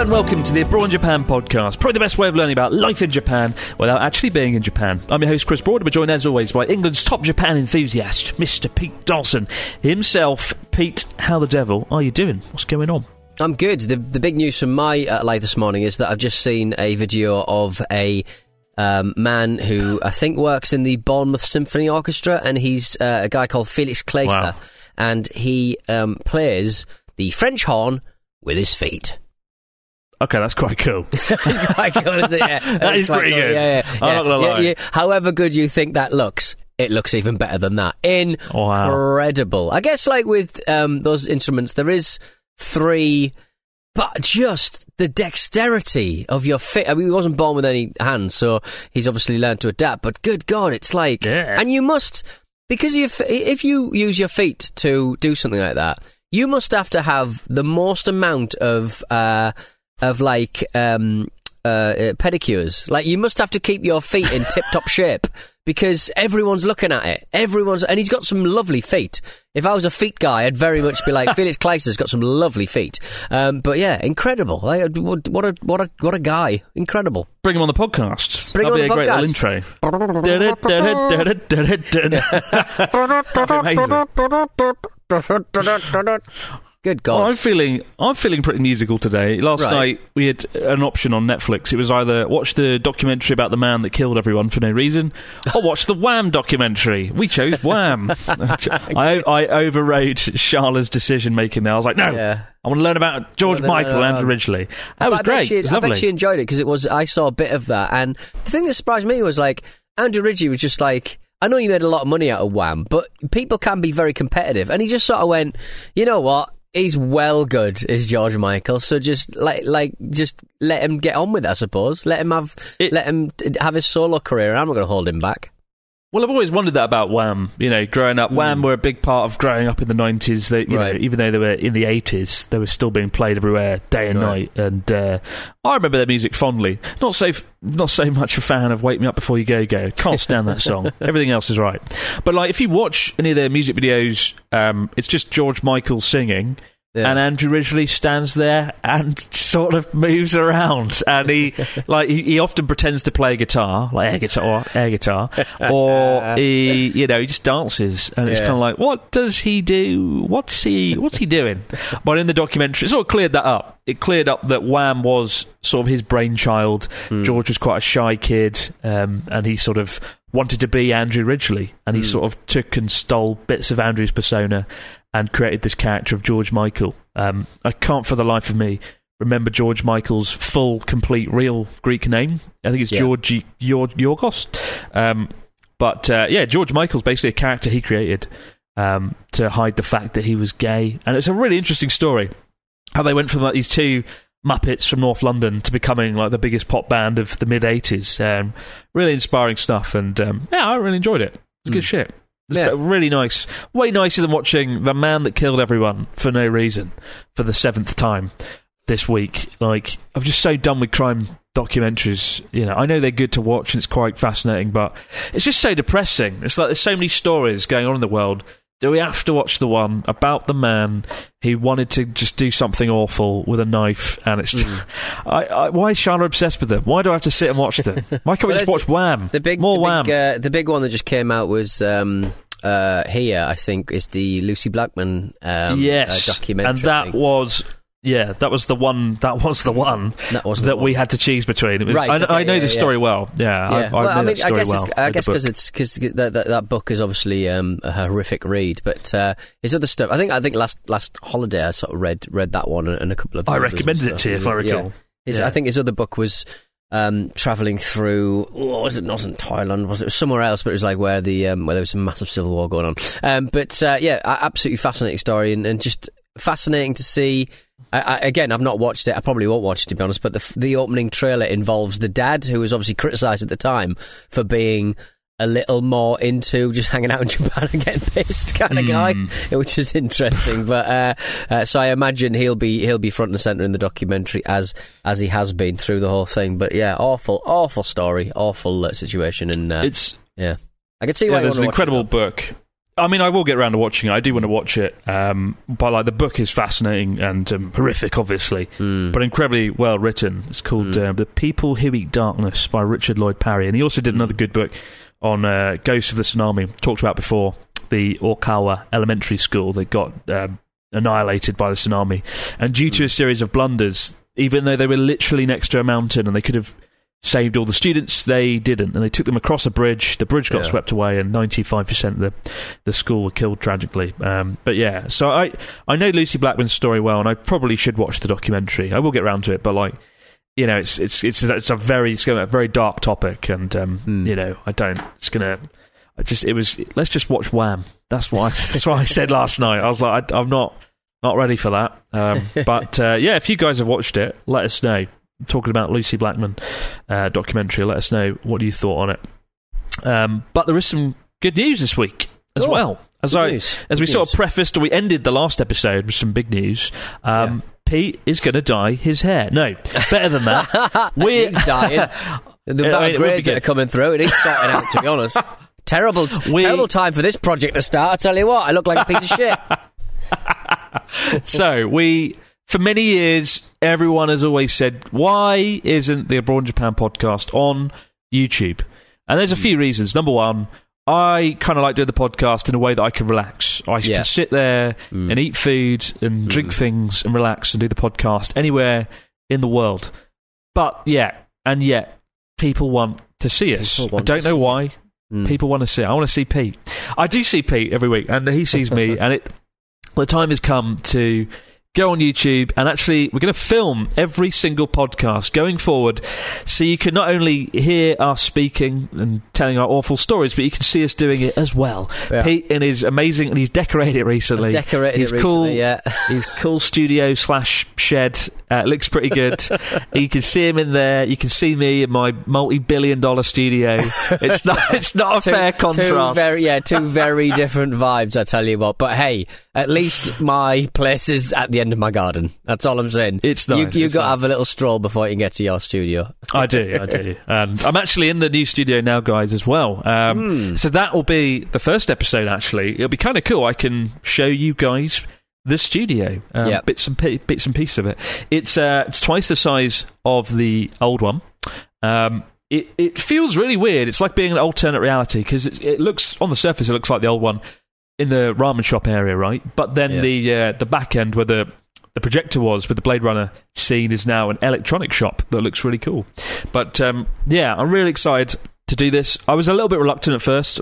Hello and welcome to the Abroad Japan podcast. Probably the best way of learning about life in Japan without actually being in Japan. I'm your host Chris Broad, but joined as always by England's top Japan enthusiast, Mr. Pete Donaldson himself. Pete, how the devil are you doing? What's going on? I'm good. The the big news from my uh, life this morning is that I've just seen a video of a um, man who I think works in the Bournemouth Symphony Orchestra, and he's uh, a guy called Felix Klieser, Wow. and he um, plays the French horn with his feet. Okay, that's quite cool. quite good, isn't it? Yeah, That is pretty cool. good. Yeah, yeah. I'm not gonna lie. However good you think that looks, it looks even better than that. Incredible. I guess, like with um, those instruments, there is three, but just the dexterity of your feet. I mean, he wasn't born with any hands, so he's obviously learned to adapt. But good God, it's like, Yeah. and you must because if if you use your feet to do something like that, you must have to have the most amount of uh, of like um, uh, uh, pedicures. Like you must have to keep your feet in tip top shape because everyone's looking at it. Everyone's and he's got some lovely feet. If I was a feet guy, I'd very much be like Felix Klieser's got some lovely feet. Um, but yeah, incredible. Like, what what a what a what a guy! Incredible. Bring him on the podcast. Bring him That'll on be the a great little intro. Good Well, God. I'm feeling I'm feeling pretty musical today. Last Right. night we had an option on Netflix. It was either watch the documentary about the man that killed everyone for no reason, or watch the Wham documentary. We chose Wham. I, I overrode Charlotte's decision making there. I was like, no, Yeah. I want to learn about George No, no, no, Michael no, and Ridgeley. That was I great. She, it was I lovely. bet she enjoyed it because it was. I saw a bit of that, and the thing that surprised me was like Andrew Ridgeley was just like. I know you made a lot of money out of Wham, but people can be very competitive, and he just sort of went, you know what? He's well good, is George Michael. So just like, like, just let him get on with it. I suppose. Let him have, It- let him have his solo career. I'm not going to hold him back. Well, I've always wondered that about Wham. You know, growing up, Wham were a big part of growing up in the nineties. They, you Mm. Right. know, even though they were in the eighties, they were still being played everywhere, day and Right. night. And uh, I remember their music fondly. Not so, f- not so much a fan of "Wake Me Up Before You Go Go." Can't stand that song. Everything else is right. But like, if you watch any of their music videos, um, it's just George Michael singing. Yeah. And Andrew Ridgeley stands there and sort of moves around, and he like he, he often pretends to play guitar, like air guitar, or air guitar, or he you know he just dances, and it's kind of like what does he do? What's he what's he doing? But in the documentary, it sort of cleared that up. It cleared up that Wham was sort of his brainchild. George was quite a shy kid, um, and he sort of wanted to be Andrew Ridgeley, and he sort of took and stole bits of Andrew's persona and created this character of George Michael. Um, I can't for the life of me remember George Michael's full, complete, real Greek name. I think it's Yeah. George Yorgos. Um, but uh, yeah, George Michael's basically a character he created um, to hide the fact that he was gay, and it's a really interesting story how they went from like these two Muppets from North London to becoming like the biggest pop band of the mid '80s. Um, really inspiring stuff, and um, yeah, I really enjoyed it. It's good shit. It's Yeah. really nice, way nicer than watching the man that killed everyone for no reason for the seventh time this week. Like, I'm just so done with crime documentaries. You know, I know they're good to watch and it's quite fascinating, but it's just so depressing. It's like there's so many stories going on in the world Do we have to watch the one about the man who wanted to just do something awful with a knife? And it's Hmm. I, I, why is Shana obsessed with them? Why do I have to sit and watch them? Why can't we just watch Wham? The big, more the Wham. Big, uh, the big one that just came out was um, uh, here. I think is the Lucie Blackman um, yes, uh, documentary. and that was yeah, that was the one. That was the one That was the that we had to choose between. It was, Right, I, okay, I know yeah, the yeah. story well. Yeah, I, I Yeah. well, I mean, I guess well. it's, I guess because it's because that, that that book is obviously um, a horrific read, but uh, his other stuff. I think I think last last holiday I sort of read read that one and, a couple of. I recommended it to you if I Yeah. recall. His, Yeah. I think his other book was um, traveling through. What was it? Wasn't Thailand? Was it, it was somewhere else? But it was like where the um, where there was a massive civil war going on. Um, but uh, yeah, absolutely fascinating story and, and just fascinating to see. I, I, again, I've not watched it. I probably won't watch it to be honest. But the the opening trailer involves the dad, who was obviously criticised at the time for being a little more into just hanging out in Japan and getting pissed kind of guy, which is interesting. But uh, uh, so I imagine he'll be he'll be front and center in the documentary as as he has been through the whole thing. But yeah, awful, awful story, awful uh, situation, and uh, It's yeah, I can see why you there's an to it, incredible book. I mean, I will get around to watching it. I do want to watch it, um, but like the book is fascinating and um, horrific, obviously, Hmm. but incredibly well written. It's called uh, "The People Who Eat Darkness" by Richard Lloyd Parry, and he also Hmm. did another good book on uh, Ghosts of the Tsunami. Talked about before the Okawa Elementary School that got um, annihilated by the tsunami, and due Hmm. to a series of blunders, even though they were literally next to a mountain and they could have saved all the students, they didn't, and they took them across a bridge. The bridge got Yeah. swept away, and ninety-five percent of the the school were killed tragically. Um, but yeah, so I I know Lucie Blackman's story well, and I probably should watch the documentary. I will get around to it, but like. You know, it's it's it's it's a very it's a very dark topic, and um, Hmm. you know, I don't. It's gonna. I just it was. Let's just watch Wham. That's why. That's what I said last night. I was like, I, I'm not not ready for that. Um, but uh, yeah, if you guys have watched it, let us know. Talking about Lucie Blackman uh, documentary, let us know what you thought on it. Um, but there is some good news this week as Oh, well. As I news, as good we sort of prefaced, we ended the last episode with some big news. Um, Pete is going to dye his hair. No, better than that. We're dying. The Yeah, amount I of mean, be grades that are coming through, it is sorting out. To be honest, terrible, We- terrible time for this project to start. I tell you what, I look like a piece of shit. so we for many years everyone has always said why isn't the abroad in japan podcast on youtube? And there's a few reasons. Number one i kind of like doing the podcast in a way that i can relax. I Yeah. can sit there and eat food and drink things and relax and do the podcast anywhere in the world. But yeah and yet people want to see us. I don't know why Mm. people want to see. I want to see pete. I do see pete every week and he sees me and it the time has come to go on YouTube and actually we're going to film every single podcast going forward so you can not only hear us speaking and telling our awful stories but you can see us doing it as well. Yeah. Pete in his amazing and he's decorated it recently. I've decorated his it cool yeah. his cool studio slash shed uh, looks pretty good. you can see him in there. You can see me in my multi-billion dollar studio. It's not it's not a Two- fair Two contrast. very, yeah, two very different vibes. I tell you what. But hey, at least my place is at the end of my garden. That's all I'm saying. It's You, nice, you it's got to nice. have a little stroll before you can get to your studio. I do, I do. And I'm actually in the new studio now, guys, as well. Um, So that will be the first episode, actually. It'll be kind of cool. I can show you guys the studio, um, Yep. bits and pi- bits and pieces of it. It's uh, it's twice the size of the old one. Um, it it feels really weird. It's like being an alternate reality because it looks on the surface it looks like the old one in the ramen shop area, right? But then Yeah. the uh, the back end where the the projector was with the Blade Runner scene is now an electronic shop that looks really cool. But um, yeah, I'm really excited to do this. I was a little bit reluctant at first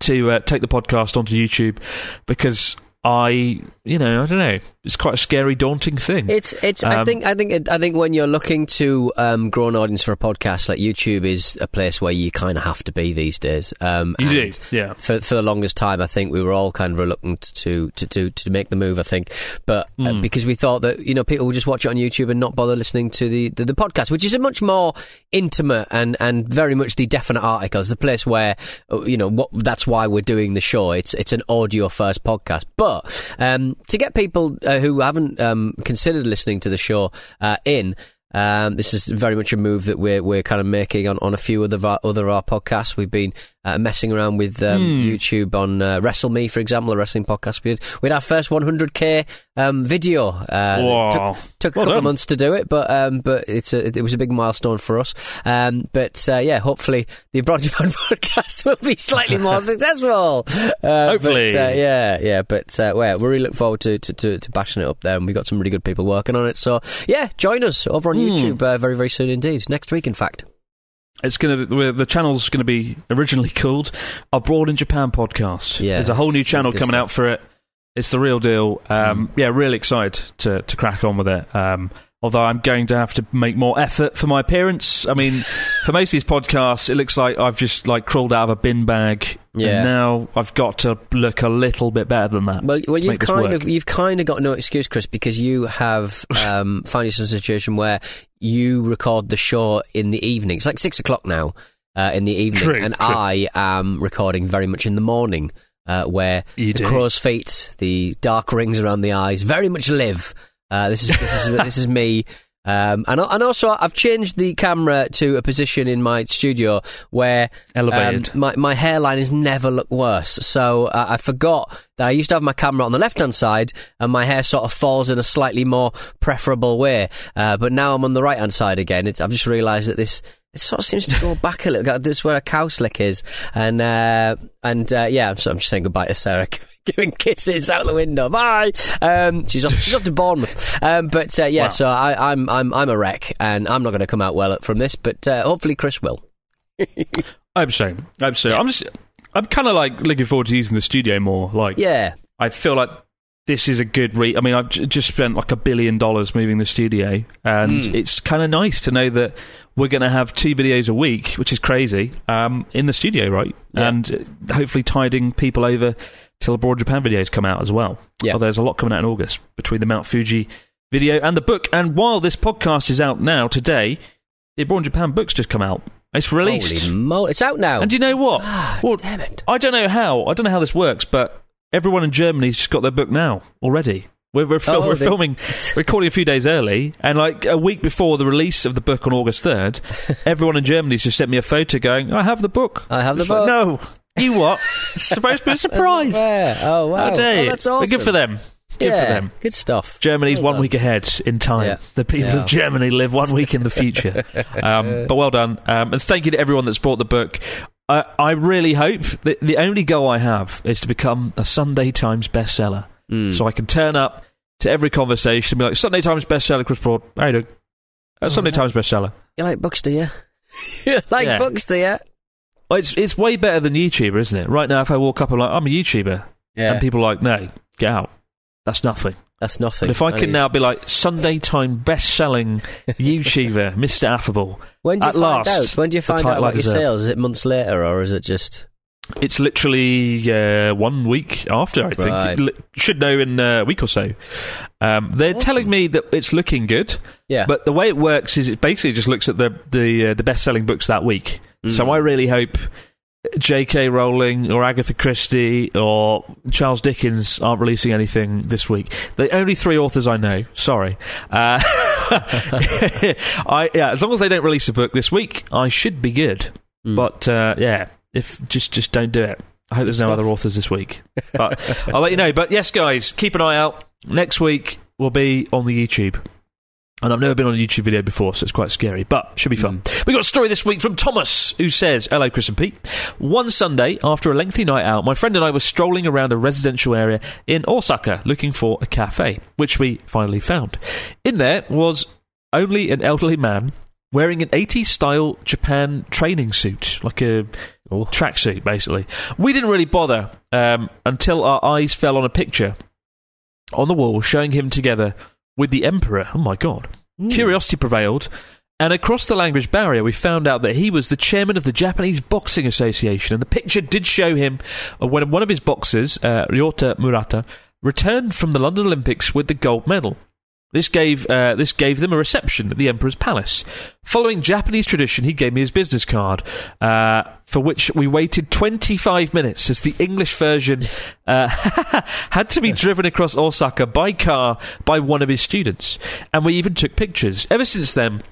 to uh, take the podcast onto YouTube because I, you know, I don't know, it's quite a scary, daunting thing. It's it's. I Um, think I think it, I think when you're looking to um, grow an audience for a podcast, like YouTube is a place where you kind of have to be these days. Um, you do, yeah. For for the longest time, I think we were all kind of reluctant to to to, to make the move. I think, but uh, Hmm. because we thought that you know people would just watch it on YouTube and not bother listening to the, the, the podcast, which is a much more intimate and, and very much the definite article. It's the place where uh, you know what. That's why we're doing the show. It's it's an audio first podcast, but um, to get people uh, who haven't um, considered listening to the show uh, in. Um, this is very much a move that we're we're kind of making on, on a few other of our, other our podcasts. We've been uh, messing around with um, YouTube on uh, Wrestle Me, for example, the wrestling podcast we did. We had our first 100k um, video. Uh, Wow. Took, took a Well couple of months to do it, but um, but it's a, it was a big milestone for us. Um, but uh, yeah, hopefully the Abroad Japan podcast will be slightly more successful. Uh, Hopefully. but, uh, yeah, yeah. But uh, well, we really look forward to, to, to, to bashing it up there, and we've got some really good people working on it. So yeah, join us over on Hmm. YouTube uh, very very soon indeed. Next week, in fact. It's gonna the the channel's gonna be originally called Abroad in Japan podcast. Yeah, there's a whole new channel coming stuff. out for it. It's the real deal. Um, Yeah, really excited to to crack on with it. Um, although I'm going to have to make more effort for my appearance. I mean, for most of these podcasts, it looks like I've just like crawled out of a bin bag. Yeah. And now I've got to look a little bit better than that. Well, well, you've kind work. of you've kind of got no excuse, Chris, because you have um, found yourself in a situation where you record the show in the evening. It's like six o'clock now uh, in the evening, True, and true. I am recording very much in the morning, uh, where You the do. crow's feet, the dark rings around the eyes, very much live. Uh, this is this is this is me. Um, and, and also, I've changed the camera to a position in my studio where Elevated. um, my, my hairline has never looked worse. So uh, I forgot that I used to have my camera on the left hand side and my hair sort of falls in a slightly more preferable way. Uh, but now I'm on the right hand side again. It, I've just realised that this. It sort of seems to go back a little. This is where a cow slick is, and uh, and uh, yeah, so I'm just saying goodbye to Sarah, giving kisses out the window. Bye. Um, she's off. She's off to Bournemouth. Um, but uh, yeah, Wow. so I, I'm I'm I'm a wreck, and I'm not going to come out well from this. But uh, hopefully, Chris will. I'm so. I'm so. I'm just. I'm kind of like looking forward to using the studio more. Like, Yeah, I feel like this is a good re. I mean, I've j- just spent like a billion dollars moving the studio, and Hmm. it's kind of nice to know that we're going to have two videos a week, which is crazy, um, in the studio, right? Yeah. And uh, hopefully tiding people over till the Abroad Japan videos come out as well. Yeah. Oh, there's a lot coming out in August between the Mount Fuji video and the book. And while this podcast is out now today, the Abroad Japan book's just come out. It's released. Holy mo! It's out now. And do you know what? Ah, well, damn it. I don't know how. I don't know how this works, but everyone in Germany's just got their book now already. We're, we're, fil- Oh, we're filming, recording a few days early, and like a week before the release of the book on August third, everyone in Germany's just sent me a photo going, "I have the book." I have the It's like, book. no, you what? It's supposed to be a surprise. Oh wow! Oh, you? that's But awesome. Good for them. Good yeah, for them. Good stuff. Germany's Well one done. week ahead in time. Yeah. The people Yeah. of Germany live one week in the future. um, but well done. Um, and thank you to everyone that's bought the book. I, I really hope that the only goal I have is to become a Sunday Times bestseller. Mm. So I can turn up to every conversation and be like, Sunday Times bestseller, Chris Broad. How you doing? Uh, Sunday that- Times bestseller. You like books, do you? you like Yeah. books, do you? Well, it's, it's way better than YouTuber, isn't it? Right now, if I walk up and like, I'm a YouTuber, Yeah. and people are like, no, get out. That's nothing. That's nothing. But if I can now be like Sunday Time best-selling YouTuber, Mr. Affable, when do you at find last, out? When do you find out about your sales? Is it months later, or is it just? it's literally uh, one week after. I think Right. Li- should know in a week or so. Um, they're telling me that it's looking good, Yeah. but the way it works is it basically just looks at the the uh, the best-selling books that week. So I really hope. J.K. Rowling or Agatha Christie or Charles Dickens aren't releasing anything this week. The only three authors I know. Sorry. Uh, I yeah. As long as they don't release a book this week, I should be good. Mm. But uh, yeah, if just just don't do it. I hope there's no stuff. other authors this week. But I'll let you know. But yes, guys, keep an eye out. Next week will be on the YouTube. And I've never been on a YouTube video before, so it's quite scary, but should be fun. Mm. We got a story this week from Thomas, who says, "Hello, Chris and Pete. One Sunday, after a lengthy night out, my friend and I were strolling around a residential area in Osaka looking for a cafe, which we finally found. In there was only an elderly man wearing an 80s style Japan training suit, like a Oh. tracksuit, basically. We didn't really bother um, until our eyes fell on a picture on the wall showing him together with the Emperor. Oh my god. Curiosity prevailed. And across the language barrier, we found out that he was the chairman of the Japanese Boxing Association. And the picture did show him uh, when one of his boxers, uh, Ryota Murata, returned from the London Olympics with the gold medal. This gave uh, this gave them a reception at the Emperor's palace. Following Japanese tradition, he gave me his business card, uh, for which we waited 25 minutes as the English version uh, had to be driven across Osaka by car by one of his students, and we even took pictures. Ever since then.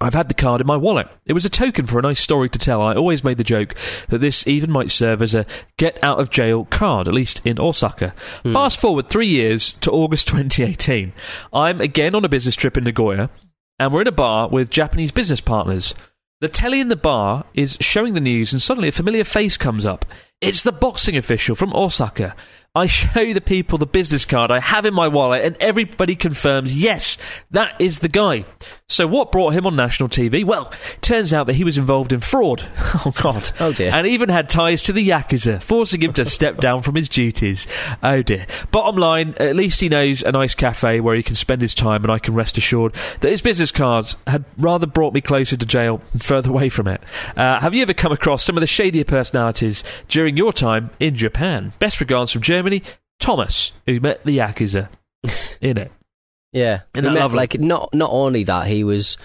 I've had the card in my wallet. It was a token for a nice story to tell. I always made the joke that this even might serve as a get out of jail card, at least in Osaka. Hmm. Fast forward three years to August 2018. I'm again on a business trip in Nagoya, and we're in a bar with Japanese business partners. The telly in the bar is showing the news, and suddenly a familiar face comes up. It's the boxing official from Osaka. I show the people the business card I have in my wallet, and everybody confirms, yes, that is the guy. So, what brought him on national TV? Well, turns out that he was involved in fraud. Oh, God. Oh, dear. And even had ties to the Yakuza, forcing him to step down from his duties. Oh, dear. Bottom line, at least he knows a nice cafe where he can spend his time, and I can rest assured that his business cards had rather brought me closer to jail and further away from it. Uh, have you ever come across some of the shadier personalities during your time in Japan? Best regards from Germany, Thomas, who met the Yakuza. In it. Yeah, that met- like not not only that he was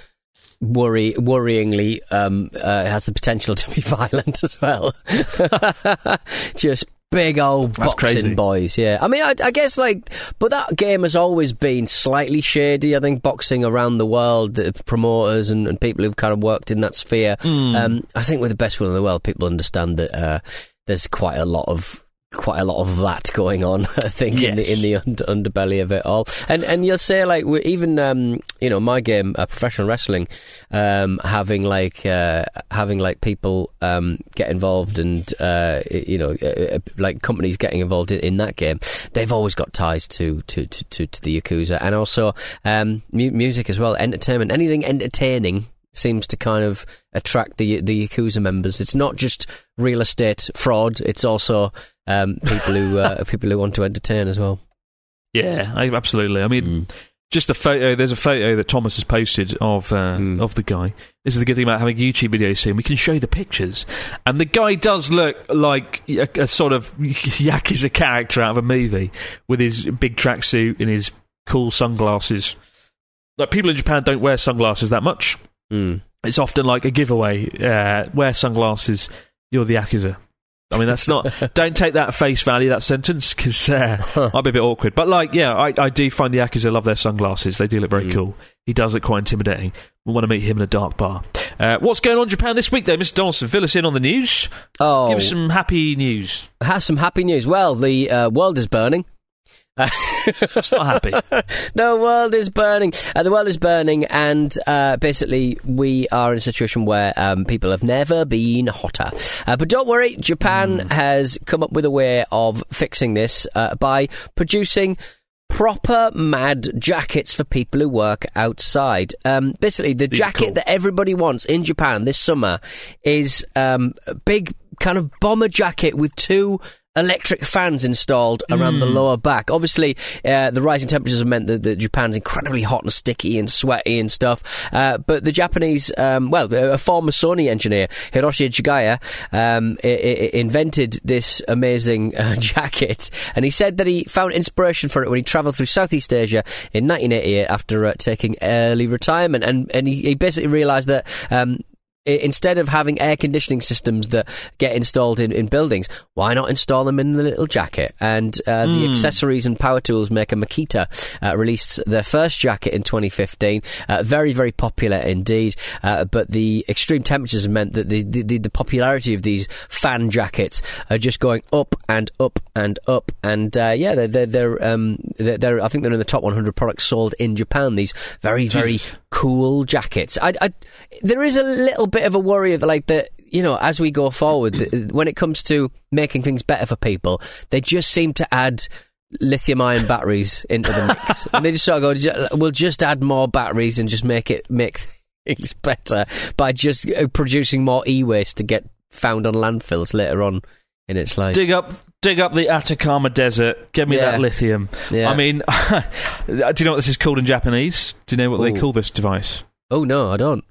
worry worryingly um, uh, has the potential to be violent as well. Just big old That's boxing crazy. boys. Yeah, I mean, I, I guess like, but that game has always been slightly shady. I think boxing around the world, the promoters and, and people who've kind of worked in that sphere. Hmm. Um, I think with the best will in the world, people understand that uh, there's quite a lot of. Quite a lot of that going on, I think, in the in the under, underbelly of it all. And and you'll say like even um, you know my game, uh, professional wrestling, um, having like uh, having like people um, get involved and uh, you know uh, uh, like companies getting involved in, in that game. They've always got ties to to to, to, to the yakuza and also um, mu- music as well, entertainment, anything entertaining. Seems to kind of attract the the Yakuza members. It's not just real estate fraud; it's also um, people who uh, people who want to entertain as well. Yeah, I, absolutely. I mean, Mm. just a photo. There's a photo that Thomas has posted of uh, Mm. of the guy. This is the good thing about having YouTube videos soon. We can show the pictures, and the guy does look like a, a sort of yakuza character out of a movie with his big tracksuit and his cool sunglasses. Like people in Japan don't wear sunglasses that much. Mm. It's often like a giveaway. Uh, wear sunglasses, you're the yakuza. I mean, that's not. don't take that at face value. That sentence because uh, might be a bit awkward. But like, yeah, I, I do find the actors yakuza love their sunglasses. They do look very Mm. cool. He does look quite intimidating. We want to meet him in a dark bar. Uh, what's going on in Japan this week, though, Mr. Donaldson? Fill us in on the news. Oh, Give us some happy news. Have some happy news. Well, the uh, world is burning. It's not happy. the world is burning. Uh, the world is burning, and uh, basically, we are in a situation where um, people have never been hotter. Uh, but don't worry, Japan has come up with a way of fixing this uh, by producing. Proper mad jackets for people who work outside. Um, basically, the These jacket cool. that everybody wants in Japan this summer is um, a big kind of bomber jacket with two electric fans installed around the lower back. Obviously, uh, the rising temperatures have meant that, that Japan's incredibly hot and sticky and sweaty and stuff. Uh, but the Japanese, um, well, a former Sony engineer, Hiroshi Ichigaya, um, i- i- invented this amazing uh, jacket, and he said that he found inspiration for it when he travelled through Southeast Asia in 1988 after uh, taking early retirement, and and he, he basically realised that. Um, Instead of having air conditioning systems that get installed in, in buildings, why not install them in the little jacket? And uh, the accessories and power tools maker Makita uh, released their first jacket in 2015. Uh, very, very popular indeed. Uh, but the extreme temperatures have meant that the, the, the, popularity of these fan jackets are just going up and up and up. And uh, yeah, they're, they're, they're, um, they're, they're, I think they're in the top 100 products sold in Japan. These very, very Jesus. cool jackets. I, I, there is a little bit of a worry of like that. You know, as we go forward, when it comes to making things better for people, they just seem to add lithium-ion batteries into the mix, and they just sort of go, "We'll just add more batteries and just make it make things better by just uh, producing more e-waste to get found on landfills later on in its life." dig up, dig up the Atacama Desert. Get me Yeah. that lithium. Yeah. I mean, do you know what this is called in Japanese? Do you know what Ooh. they call this device? oh no, I don't.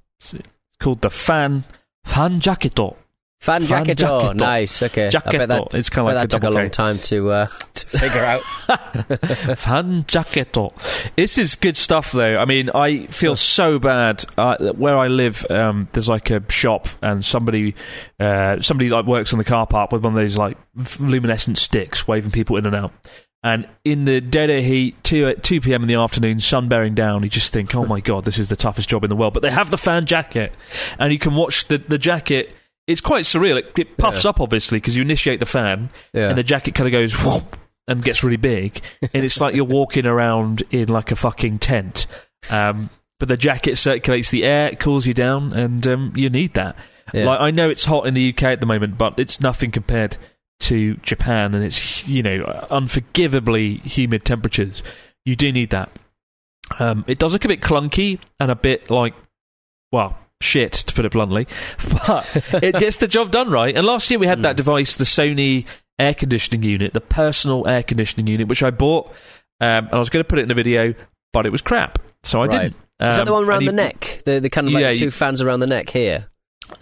Called the fan fan jacketo. Fan Fan jacket. Oh, jacket. nice. Okay. I bet that, It's I bet like that took a long K. time to uh, to figure out. Fan jacketo. This is good stuff, though. I mean, I feel so bad. Uh, where I live, um, there's like a shop, and somebody, uh, somebody like works on the car park with one of those like luminescent sticks, waving people in and out. And in the dead of heat, 2, 2 p.m. in the afternoon, sun bearing down, you just think, oh my God, this is the toughest job in the world. But they have the fan jacket, and you can watch the, the jacket. It's quite surreal. It, it puffs up, obviously, because you initiate the fan, Yeah. and the jacket kind of goes whoop, and gets really big. and it's like you're walking around in like a fucking tent. Um, but the jacket circulates the air, it cools you down, and um, you need that. Yeah. Like I know it's hot in the UK at the moment, but it's nothing compared to Japan, and it's you know unforgivably humid temperatures. You do need that. Um, it does look a bit clunky and a bit like, well, shit to put it bluntly, but it gets the job done right. And last year we had that device, the Sony air conditioning unit, the personal air conditioning unit, which I bought, um, and I was going to put it in a video, but it was crap, so I Right. didn't. Is that Um, the one around the neck? The, the kind of like Yeah, two you- fans around the neck here?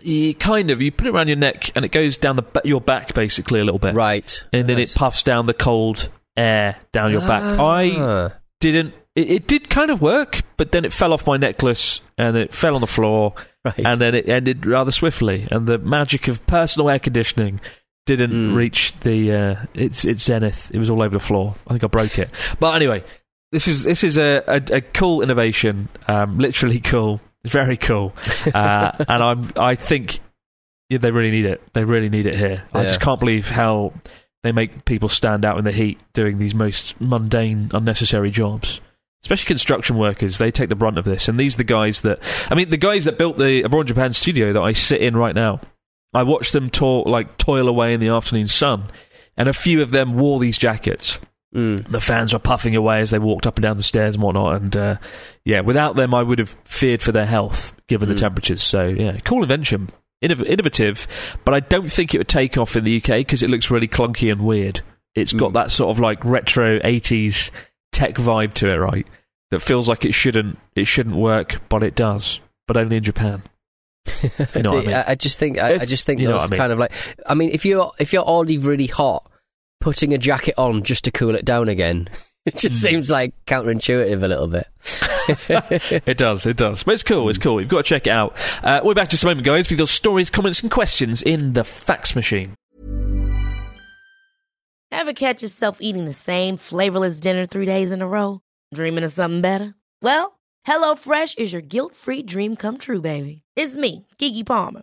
You kind of you put it around your neck and it goes down the your back basically a little bit, Right. And then Right. it puffs down the cold air down your back. I Ah. didn't. It, it did kind of work, but then it fell off my necklace and it fell on the floor, Right. and then it ended rather swiftly. And the magic of personal air conditioning didn't Mm. reach the uh, its its zenith. It was all over the floor. I think I broke it. But anyway, this is this is a a, a cool innovation. Um, literally cool. Very cool. Uh, and I'm I think yeah, they really need it. They really need it here. I Yeah. just can't believe how they make people stand out in the heat doing these most mundane, unnecessary jobs. Especially construction workers, they take the brunt of this. And these are the guys that, I mean, the guys that built the Abroad Japan studio that I sit in right now. I watched them to- like toil away in the afternoon sun, and a few of them wore these jackets. Mm. The fans were puffing away as they walked up and down the stairs and whatnot. And uh, yeah, without them, I would have feared for their health given Mm. the temperatures. So yeah, cool invention, Innov- innovative, but I don't think it would take off in the UK because it looks really clunky and weird. It's got Mm. that sort of like retro '80s tech vibe to it, right? That feels like it shouldn't it shouldn't work, but it does. But only in Japan. You know what I mean? I, just think I, If- I just think you know those I mean. kind of like I mean if you're if you're already really hot, putting a jacket on just to cool it down again, it just Hmm. seems like counterintuitive a little bit. it does, it does. But it's cool, it's cool. You've got to check it out. Uh, we're back just a moment, guys, with your stories, comments, and questions in the fax machine. Ever catch yourself eating the same flavorless dinner three days in a row? Dreaming of something better? Well, HelloFresh is your guilt-free dream come true, baby. It's me, Keke Palmer.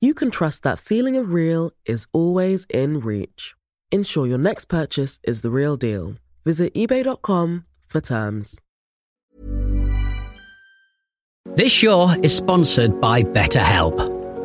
you can trust that feeling of real is always in reach. Ensure your next purchase is the real deal. Visit eBay.com for terms. This show is sponsored by BetterHelp.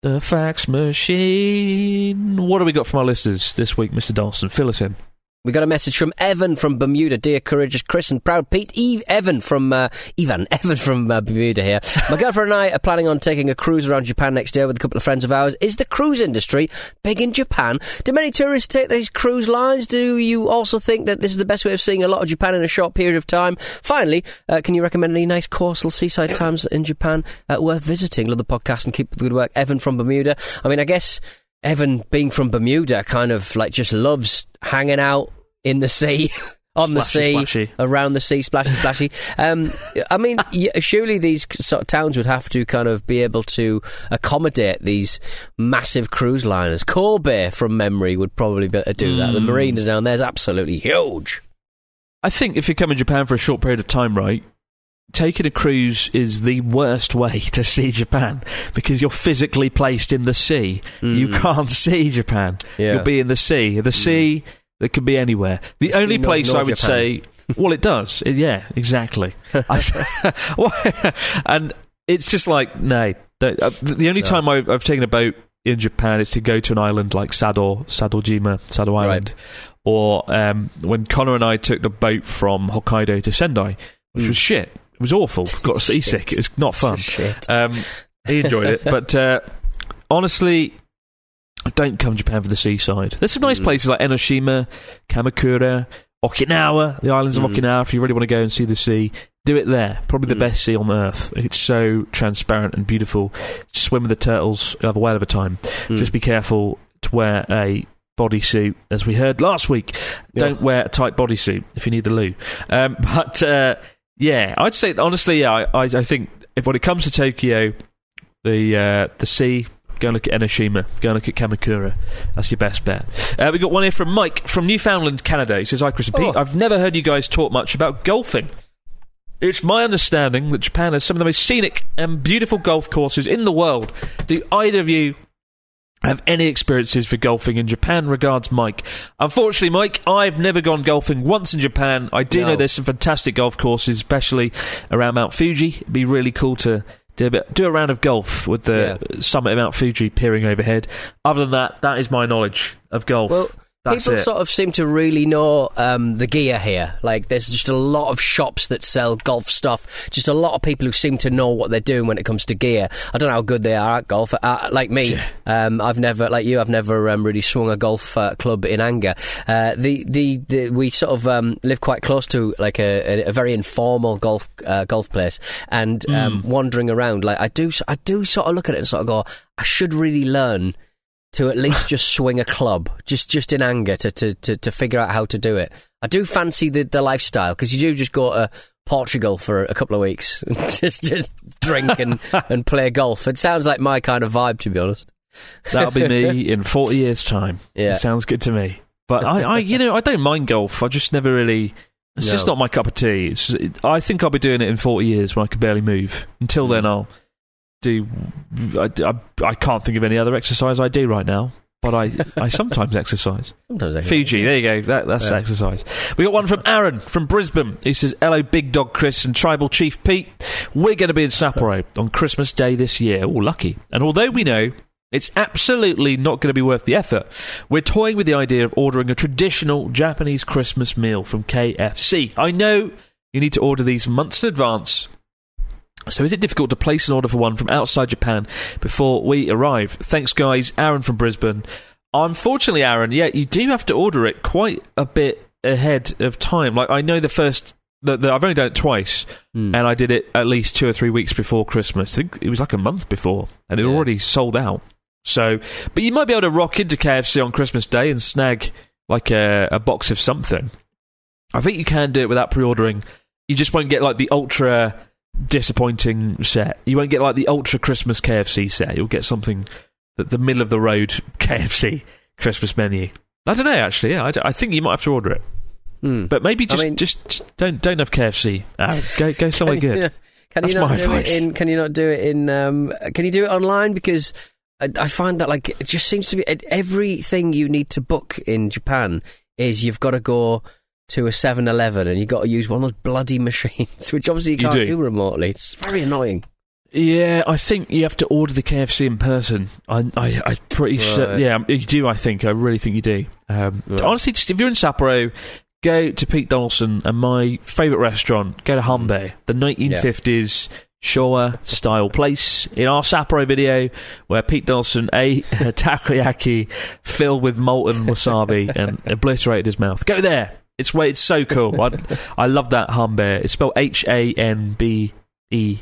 The fax machine. What do we got from our listeners this week, Mr. Donaldson? Fill us in. We got a message from Evan from Bermuda. Dear courageous Chris and proud Pete. Eve, Evan from uh, Evan. Evan from uh, Bermuda here. My girlfriend and I are planning on taking a cruise around Japan next year with a couple of friends of ours. Is the cruise industry big in Japan? Do many tourists take these cruise lines? Do you also think that this is the best way of seeing a lot of Japan in a short period of time? Finally, uh, can you recommend any nice coastal seaside towns in Japan uh, worth visiting? Love the podcast and keep the good work. Evan from Bermuda. I mean, I guess Evan being from Bermuda kind of like just loves hanging out in the sea. On the Splashy, sea, splashy. around the sea, splashy, splashy. Um, I mean, surely these sort of towns would have to kind of be able to accommodate these massive cruise liners. Kobe, from memory, would probably be able to do that. The Mm. marinas down there is absolutely huge. I think if you come in Japan for a short period of time, right, taking a cruise is the worst way to see Japan because you're physically placed in the sea. You can't see Japan. Mm. Yeah. Mm. You'll be in the sea. The sea that could be anywhere. The, only place no I would Japan. say, well, it does. It- yeah, exactly. I- and it's just like no. The, uh, the only time I've, I've taken a boat in Japan is to go to an island like Sado, Sadojima, Sado Island, or um, when Connor and I took the boat from Hokkaido to Sendai, which was shit. It was awful. Got seasick. It was not fun. Um, he enjoyed it, but uh, honestly, don't come to Japan for the seaside. There's some nice places like Enoshima, Kamakura, Okinawa, the islands of Okinawa. If you really want to go and see the sea, do it there. Probably the best sea on earth. It's so transparent and beautiful. Swim with the turtles. You'll have a whale of a time. Just be careful to wear a bodysuit, as we heard last week. Don't wear a tight bodysuit if you need the loo. Um, but uh, yeah, I'd say honestly, yeah, I, I, I think if when it comes to Tokyo, the uh, the sea. Go and look at Enoshima. Go and look at Kamakura. That's your best bet. Uh, we got one here from Mike from Newfoundland, Canada. He says, "Hi, Chris and Pete. Oh. I've never heard you guys talk much about golfing. It's my understanding that Japan has some of the most scenic and beautiful golf courses in the world. Do either of you have any experiences for golfing in Japan? Regards, Mike. Unfortunately, Mike, I've never gone golfing once in Japan. I do No. know there's some fantastic golf courses, especially around Mount Fuji. It'd be really cool to do a, bit, do a round of golf with the summit of Mount Fuji peering overhead. Other than that, that is my knowledge of golf. Well, That's people it. sort of seem to really know um, the gear here. Like, there's just a lot of shops that sell golf stuff. Just a lot of people who seem to know what they're doing when it comes to gear. I don't know how good they are at golf. Uh, like me, um, I've never, like you, I've never um, really swung a golf uh, club in anger. Uh, the, the the we sort of um, live quite close to like a, a, very informal golf uh, golf place, and um, wandering around, like I do, I do sort of look at it and sort of go, I should really learn to at least just swing a club, just just in anger to to, to, to figure out how to do it. I do fancy the, the lifestyle because you do just go to Portugal for a couple of weeks, and just just drink and, and play golf. It sounds like my kind of vibe, to be honest. That'll be me in 40 years' time. Yeah. It sounds good to me. But I, I, you know, I don't mind golf. I just never really. It's just not my cup of tea. It's, it, I think I'll be doing it in 40 years when I can barely move. Until then, hmm. I'll do. I, I, I can't think of any other exercise I do right now. But I, I sometimes exercise. Sometimes I Fiji, there you go. That, that's Yeah. exercise. We got one from Aaron from Brisbane. He says, Hello, Big Dog Chris and Tribal Chief Pete. We're going to be in Sapporo on Christmas Day this year. Oh, lucky. And although we know it's absolutely not going to be worth the effort, we're toying with the idea of ordering a traditional Japanese Christmas meal from KFC. I know you need to order these months in advance. So is it difficult to place an order for one from outside Japan before we arrive? Thanks, guys. Aaron from Brisbane. Unfortunately, Aaron, yeah, you do have to order it quite a bit ahead of time. Like I know the first. The, the, I've only done it twice, Hmm. and I did it at least two or three weeks before Christmas. I think it was like a month before, and it Yeah. already sold out. So, but you might be able to rock into KFC on Christmas Day and snag like a, a box of something. I think you can do it without pre-ordering. You just won't get like the ultra disappointing set. You won't get like the ultra Christmas KFC set. You'll get something that the middle of the road KFC Christmas menu. I don't know. Actually, yeah, I, I think you might have to order it, Hmm. but maybe I just mean- just, just don't don't have KFC. Aaron. go go somewhere Can you- good. Can That's you not do advice. it in? Can you not do it in? Um, can you do it online? Because I, I find that like it just seems to be everything you need to book in Japan is you've got to go to a 7-Eleven and you've got to use one of those bloody machines, which obviously you You can't do. do. remotely. It's very annoying. Yeah, I think you have to order the KFC in person. I, I, I'm pretty sure. Yeah, you do. I think. I really think you do. Um, Right. Honestly, just if you're in Sapporo, go to Pete Donaldson and my favourite restaurant. Go to Hanbei, the 1950s Showa style place. In our Sapporo video, where Pete Donaldson ate a takoyaki filled with molten wasabi and obliterated his mouth. Go there. It's way. It's so cool. I, I love that Hanbei. It's spelled H A N B E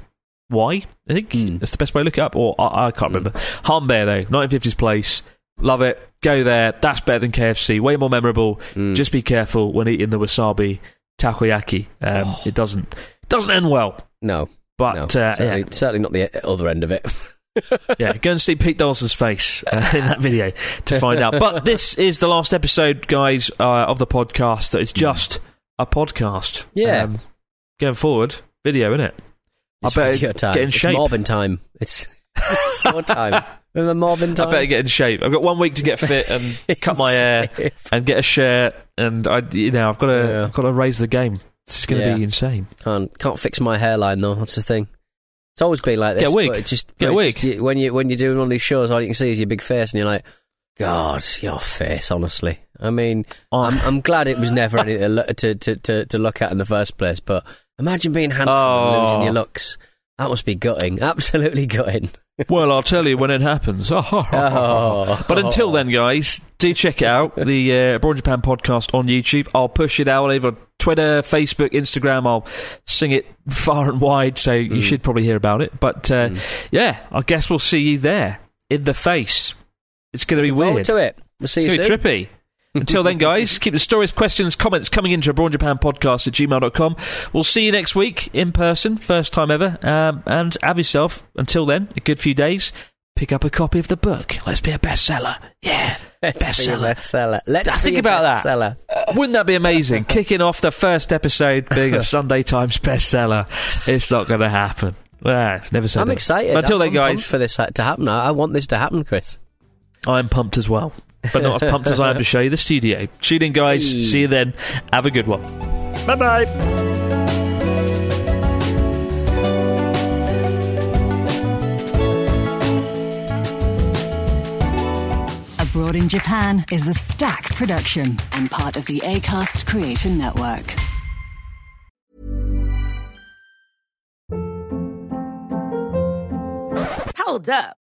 Y. I think Mm. that's the best way to look it up. Or I, I can't remember. Hanbei though, 1950s place. Love it. Go there. That's better than KFC. Way more memorable. Mm. Just be careful when eating the wasabi takoyaki. Um, It doesn't doesn't end well. no, But no, uh, certainly, yeah, certainly not the other end of it. yeah, go and see Pete Donaldson's face uh, in that video to find out. But this is the last episode, guys, uh, of the podcast. That is just a podcast. Yeah. Um, going forward, video, innit? I It's better video time. get in it's shape. Morbin time. It's it's more time. Remember Morbin time? I better get in shape. I've got one week to get fit and cut my hair and get a shirt, and I, you know, I've got to, Yeah. I've got to raise the game. This is going to Yeah. be insane. Can't can't fix my hairline though. That's the thing. It's always been like this. Get a wig. but it's just Get a but wig. it's just when you when you're doing one of these shows, all you can see is your big face, and you're like, God, your face. Honestly, I mean, Oh. I'm I'm glad it was never anything to, look- to, to to look at in the first place. But imagine being handsome and Oh. losing your looks. That must be gutting. Absolutely gutting. well, I'll tell you when it happens. Oh. But until then, guys, do check it out the uh, Abroad Japan podcast on YouTube. I'll push it out over Twitter, Facebook, Instagram. I'll sing it far and wide, so you Mm. should probably hear about it. But uh, yeah, I guess we'll see you there in the face. It's going to be weird. to it. We'll see you soon. trippy. Until then, guys, keep the stories, questions, comments coming into Abroad Japan podcast at gmail.com. We'll see you next week in person, first time ever. Um, and have yourself, until then, a good few days. Pick up a copy of the book. Let's be a bestseller. Yeah, Let's be a bestseller. bestseller. Let's Now, be think a about that. bestseller. Wouldn't that be amazing? Kicking off the first episode being a Sunday Times bestseller. It's not going to happen. Never said I'm it. excited. But until I'm then, guys, for this to happen. I I want this to happen, Chris. I'm pumped as well. But not as pumped as I am to show you the studio. Tune in, guys. Hey. See you then. Have a good one. Bye bye. Abroad in Japan is a stack production and part of the ACAST Creator Network. Hold up.